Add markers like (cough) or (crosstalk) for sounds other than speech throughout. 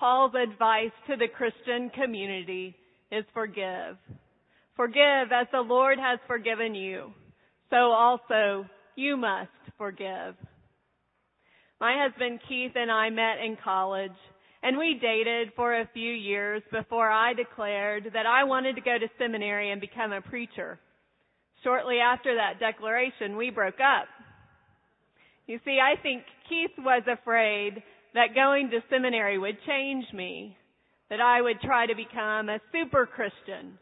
Paul's advice to the Christian community is forgive. Forgive as the Lord has forgiven you. So also you must forgive. My husband Keith and I met in college and we dated for a few years before I declared that I wanted to go to seminary and become a preacher. Shortly after that declaration, we broke up. You see, I think Keith was afraid that going to seminary would change me, that I would try to become a super Christian.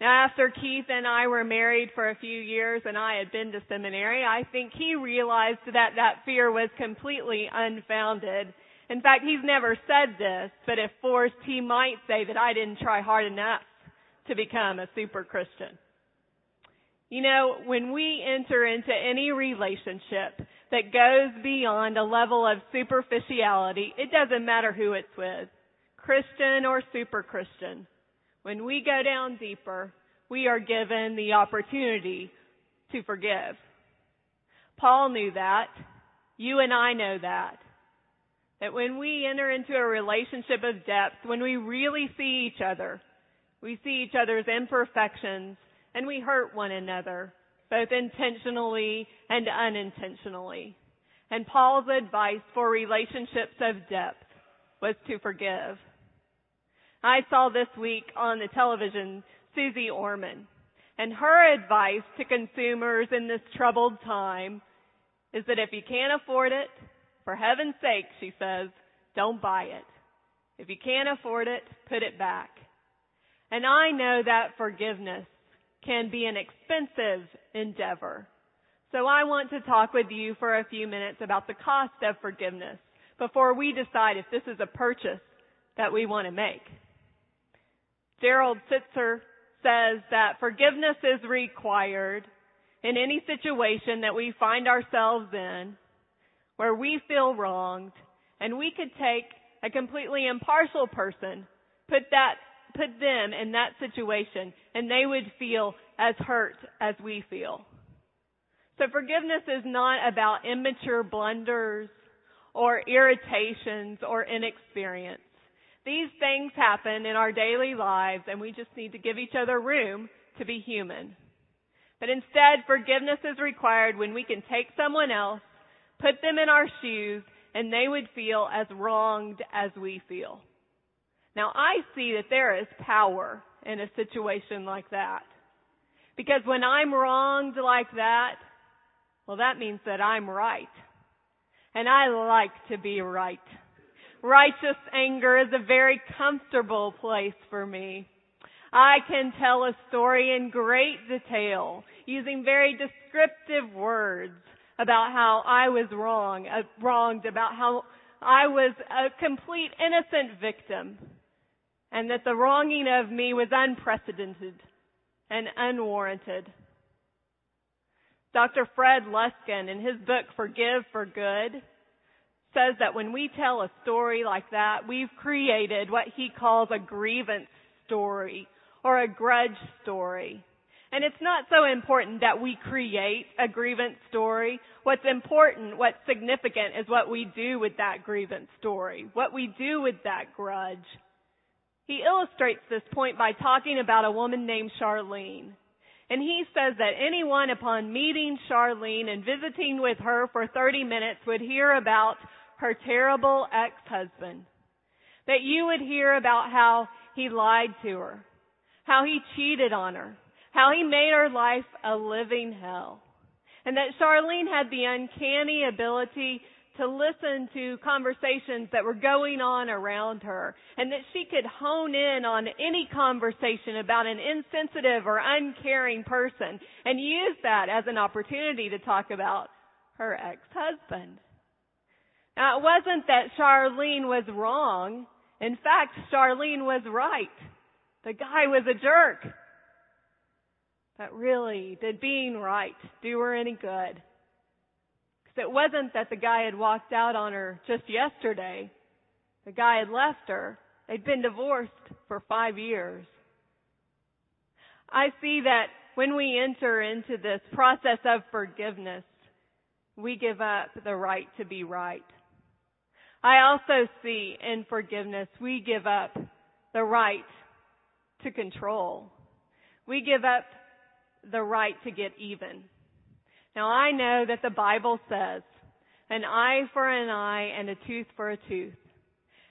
Now after Keith and I were married for a few years and I had been to seminary, I think he realized that that fear was completely unfounded. In fact, he's never said this, but if forced, he might say that I didn't try hard enough to become a super Christian. You know, when we enter into any relationship that goes beyond a level of superficiality, it doesn't matter who it's with, Christian or super Christian. When we go down deeper, we are given the opportunity to forgive. Paul knew that. You and I know that. That when we enter into a relationship of depth, when we really see each other, we see each other's imperfections and we hurt one another, both intentionally and unintentionally. And Paul's advice for relationships of depth was to forgive. I saw this week on the television Suze Orman, and her advice to consumers in this troubled time is that if you can't afford it, for heaven's sake, she says, don't buy it. If you can't afford it, put it back. And I know that forgiveness can be an expensive endeavor. So I want to talk with you for a few minutes about the cost of forgiveness before we decide if this is a purchase that we want to make. Gerald Sittser says that forgiveness is required in any situation that we find ourselves in where we feel wronged and we could take a completely impartial person, put that put them in that situation and they would feel as hurt as we feel. So forgiveness is not about immature blunders or irritations or inexperience. These things happen in our daily lives and we just need to give each other room to be human. But instead, forgiveness is required when we can take someone else, put them in our shoes, and they would feel as wronged as we feel. Now I see that there is power in a situation like that. Because when I'm wronged like that, well that means that I'm right. And I like to be right. Righteous anger is a very comfortable place for me. I can tell a story in great detail using very descriptive words about how I was wrong, uh, wronged, about how I was a complete innocent victim and that the wronging of me was unprecedented and unwarranted. Dr. Fred Luskin in his book Forgive for Good says that when we tell a story like that, we've created what he calls a grievance story or a grudge story. And it's not so important that we create a grievance story. What's important, what's significant is what we do with that grievance story, what we do with that grudge. He illustrates this point by talking about a woman named Charlene. And he says that anyone upon meeting Charlene and visiting with her for 30 minutes would hear about her terrible ex-husband. That you would hear about how he lied to her, how he cheated on her, how he made her life a living hell. And that Charlene had the uncanny ability to listen to conversations that were going on around her and that she could hone in on any conversation about an insensitive or uncaring person and use that as an opportunity to talk about her ex-husband. Now it wasn't that Charlene was wrong. In fact, Charlene was right. The guy was a jerk. But really, did being right do her any good? It wasn't that the guy had walked out on her just yesterday. The guy had left her. They'd been divorced for five years. I see that when we enter into this process of forgiveness, we give up the right to be right. I also see in forgiveness we give up the right to control. We give up the right to get even. Now I know that the Bible says an eye for an eye and a tooth for a tooth.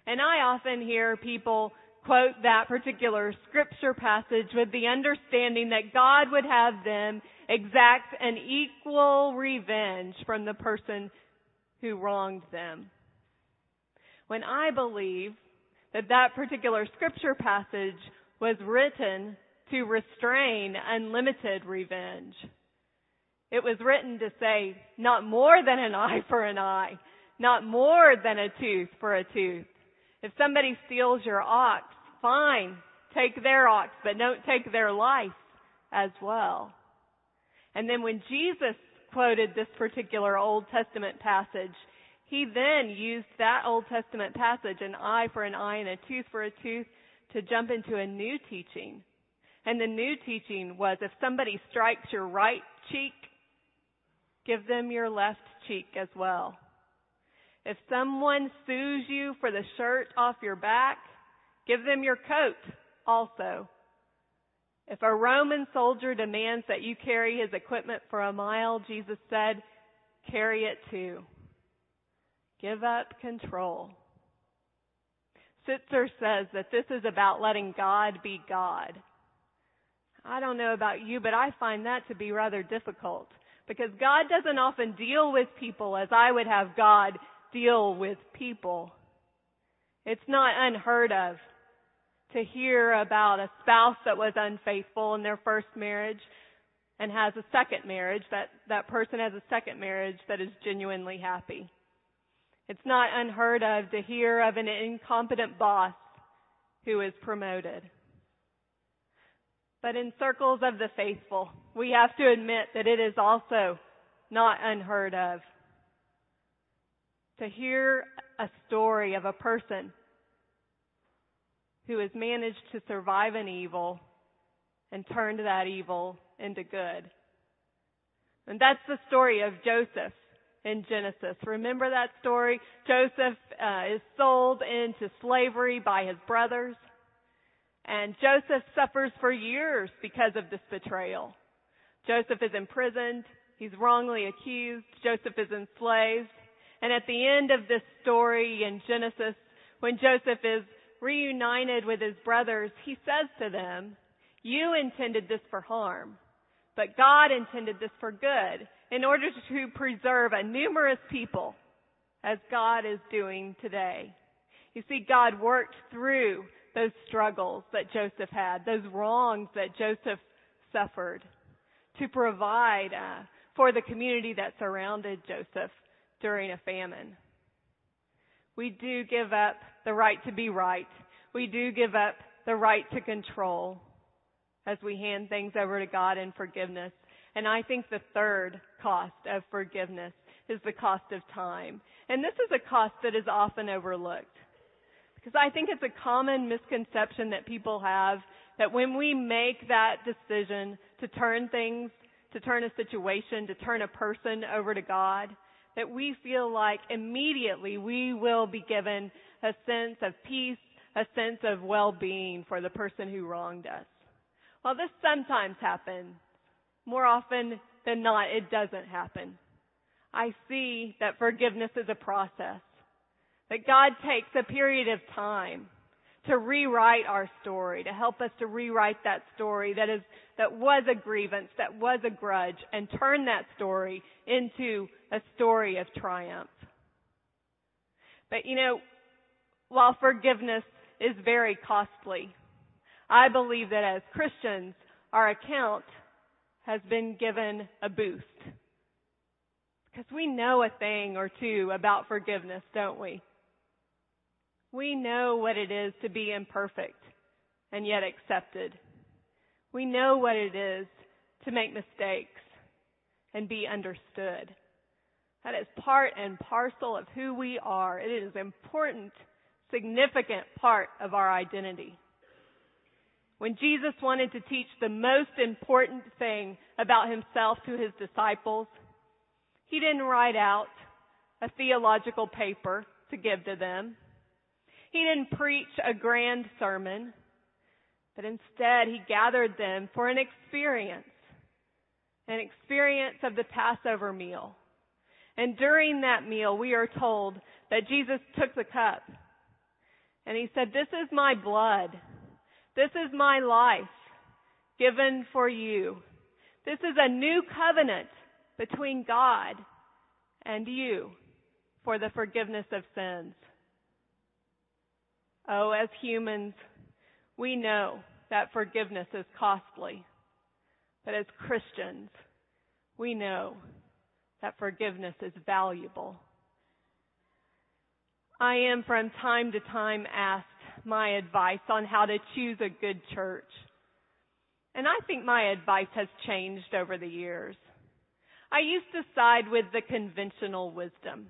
And I often hear people quote that particular scripture passage with the understanding that God would have them exact an equal revenge from the person who wronged them. When I believe that that particular scripture passage was written to restrain unlimited revenge. It was written to say, not more than an eye for an eye, not more than a tooth for a tooth. If somebody steals your ox, fine, take their ox, but don't take their life as well. And then when Jesus quoted this particular Old Testament passage, he then used that Old Testament passage, an eye for an eye and a tooth for a tooth, to jump into a new teaching. And the new teaching was if somebody strikes your right cheek, give them your left cheek as well. If someone sues you for the shirt off your back, give them your coat also. If a Roman soldier demands that you carry his equipment for a mile, Jesus said, carry it too. Give up control. Sittser says that this is about letting God be God. I don't know about you, but I find that to be rather difficult because God doesn't often deal with people as I would have God deal with people. It's not unheard of to hear about a spouse that was unfaithful in their first marriage and has a second marriage, that, that person has a second marriage that is genuinely happy. It's not unheard of to hear of an incompetent boss who is promoted. But in circles of the faithful, we have to admit that it is also not unheard of to hear a story of a person who has managed to survive an evil and turned that evil into good. And that's the story of Joseph in Genesis. Remember that story? Joseph uh, is sold into slavery by his brothers. And Joseph suffers for years because of this betrayal. Joseph is imprisoned. He's wrongly accused. Joseph is enslaved. And at the end of this story in Genesis, when Joseph is reunited with his brothers, he says to them, you intended this for harm, but God intended this for good in order to preserve a numerous people as God is doing today. You see, God worked through those struggles that Joseph had, those wrongs that Joseph suffered to provide uh, for the community that surrounded Joseph during a famine. We do give up the right to be right. We do give up the right to control as we hand things over to God in forgiveness. And I think the third cost of forgiveness is the cost of time. And this is a cost that is often overlooked. Because I think it's a common misconception that people have that when we make that decision to turn things, to turn a situation, to turn a person over to God, that we feel like immediately we will be given a sense of peace, a sense of well-being for the person who wronged us. While this sometimes happens, more often than not, it doesn't happen. I see that forgiveness is a process. That God takes a period of time to rewrite our story, to help us to rewrite that story that is, that was a grievance, that was a grudge, and turn that story into a story of triumph. But you know, while forgiveness is very costly, I believe that as Christians, our account has been given a boost. Because we know a thing or two about forgiveness, don't we? We know what it is to be imperfect and yet accepted. We know what it is to make mistakes and be understood. That is part and parcel of who we are. It is an important, significant part of our identity. When Jesus wanted to teach the most important thing about himself to his disciples, he didn't write out a theological paper to give to them. He didn't preach a grand sermon, but instead he gathered them for an experience, an experience of the Passover meal. And during that meal, we are told that Jesus took the cup and he said, this is my blood. This is my life given for you. This is a new covenant between God and you for the forgiveness of sins. Oh, as humans, we know that forgiveness is costly. But as Christians, we know that forgiveness is valuable. I am from time to time asked my advice on how to choose a good church. And I think my advice has changed over the years. I used to side with the conventional wisdom.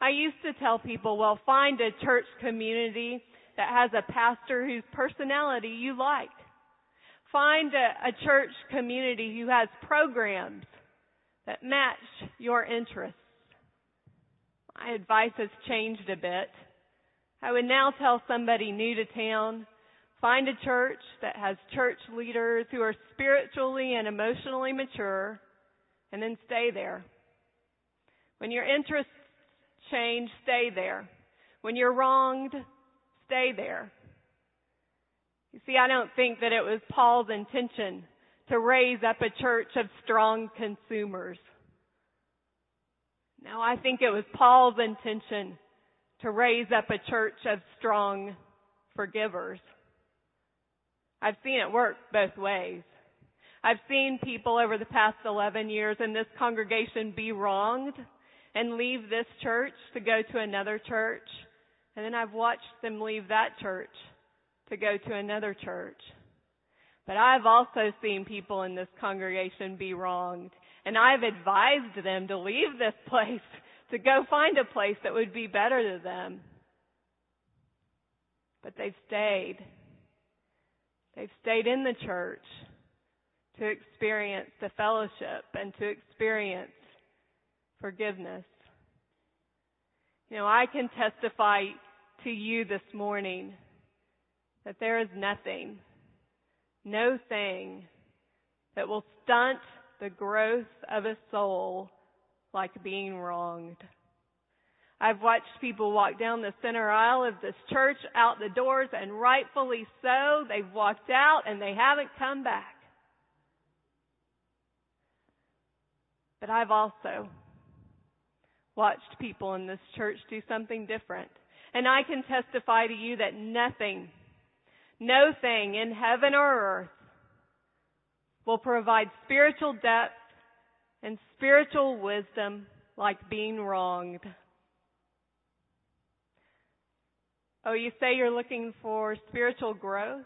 I used to tell people, well, find a church community that has a pastor whose personality you like. Find a, a church community who has programs that match your interests. My advice has changed a bit. I would now tell somebody new to town, find a church that has church leaders who are spiritually and emotionally mature, and then stay there. When your interests change, stay there. When you're wronged, stay there. You see, I don't think that it was Paul's intention to raise up a church of strong consumers. No, I think it was Paul's intention to raise up a church of strong forgivers. I've seen it work both ways. I've seen people over the past 11 years in this congregation be wronged and leave this church to go to another church. And then I've watched them leave that church to go to another church. But I've also seen people in this congregation be wronged and I've advised them to leave this place (laughs) to go find a place that would be better to them. But they've stayed. They've stayed in the church to experience the fellowship and to experience forgiveness. You know, I can testify to you this morning that there is nothing, no thing that will stunt the growth of a soul like being wronged. I've watched people walk down the center aisle of this church out the doors and rightfully so, they've walked out and they haven't come back. But I've also watched people in this church do something different. And I can testify to you that nothing, no thing in heaven or earth will provide spiritual depth and spiritual wisdom like being wronged. Oh, you say you're looking for spiritual growth?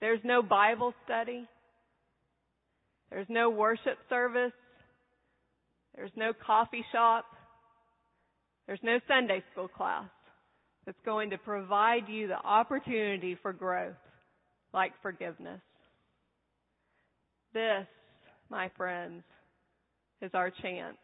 There's no Bible study. There's no worship service. There's no coffee shop. There's no Sunday school class that's going to provide you the opportunity for growth like forgiveness. This, my friends, is our chance